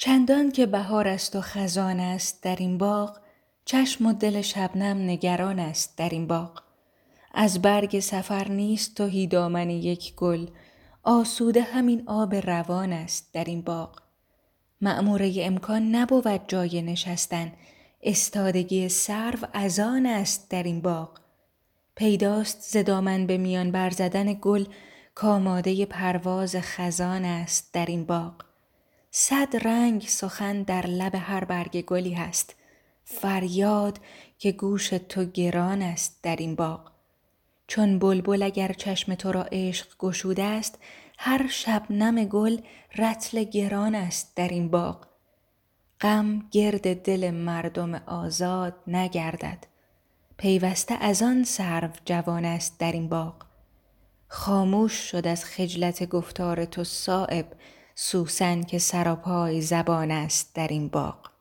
چندان که بهار است و خزان است در این باغ چشم و دل شبنم نگران است در این باغ. از برگ سفر نیست تهی دامن یک گل آسوده همین آب روان است در این باغ. مأموره امکان نبود جای نشستن استادگی سرو از آن است در این باغ. پیداست ز دامن به میان بر زدن گل کآماده پرواز خزان است در این باغ. صد رنگ سخن در لب هر برگ گلی هست. فریاد که گوش تو گران است در این باغ. چون بلبل اگر چشم تو را عشق گشوده است هر شبنم گل رطل گران است در این باغ. غم گرد دل مردم آزاد نگردد. پیوسته از آن سرو جوان است در این باغ. خاموش شد از خجلت گفتار تو صایب سوسن که سراپای زبان است در این باغ.